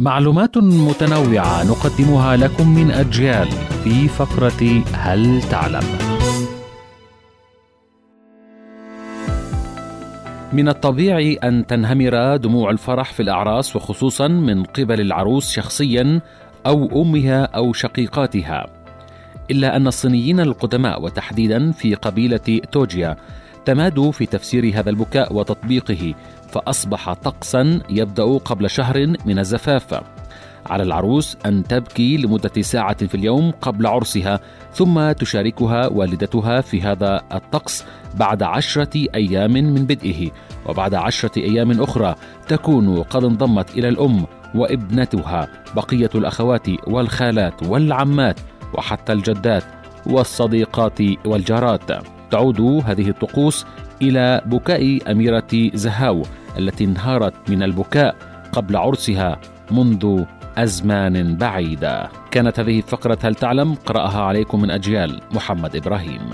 معلومات متنوعة نقدمها لكم من أجيال في فقرة هل تعلم؟ من الطبيعي أن تنهمر دموع الفرح في الأعراس وخصوصا من قبل العروس شخصيا أو أمها أو شقيقاتها. إلا أن الصينيين القدماء وتحديدا في قبيلة توجيا تمادوا في تفسير هذا البكاء وتطبيقه فأصبح طقسا يبدأ قبل شهر من الزفاف. على العروس أن تبكي لمدة ساعة في اليوم قبل عرسها ثم تشاركها والدتها في هذا الطقس بعد عشرة أيام من بدئه. وبعد عشرة أيام أخرى تكون قد انضمت إلى الأم وابنتها بقية الأخوات والخالات والعمات وحتى الجدات والصديقات والجارات. تعود هذه الطقوس إلى بكاء أميرة زهاو التي انهارت من البكاء قبل عرسها منذ أزمان بعيدة. كانت هذه فقرة هل تعلم؟ قرأها عليكم من أجيال محمد إبراهيم.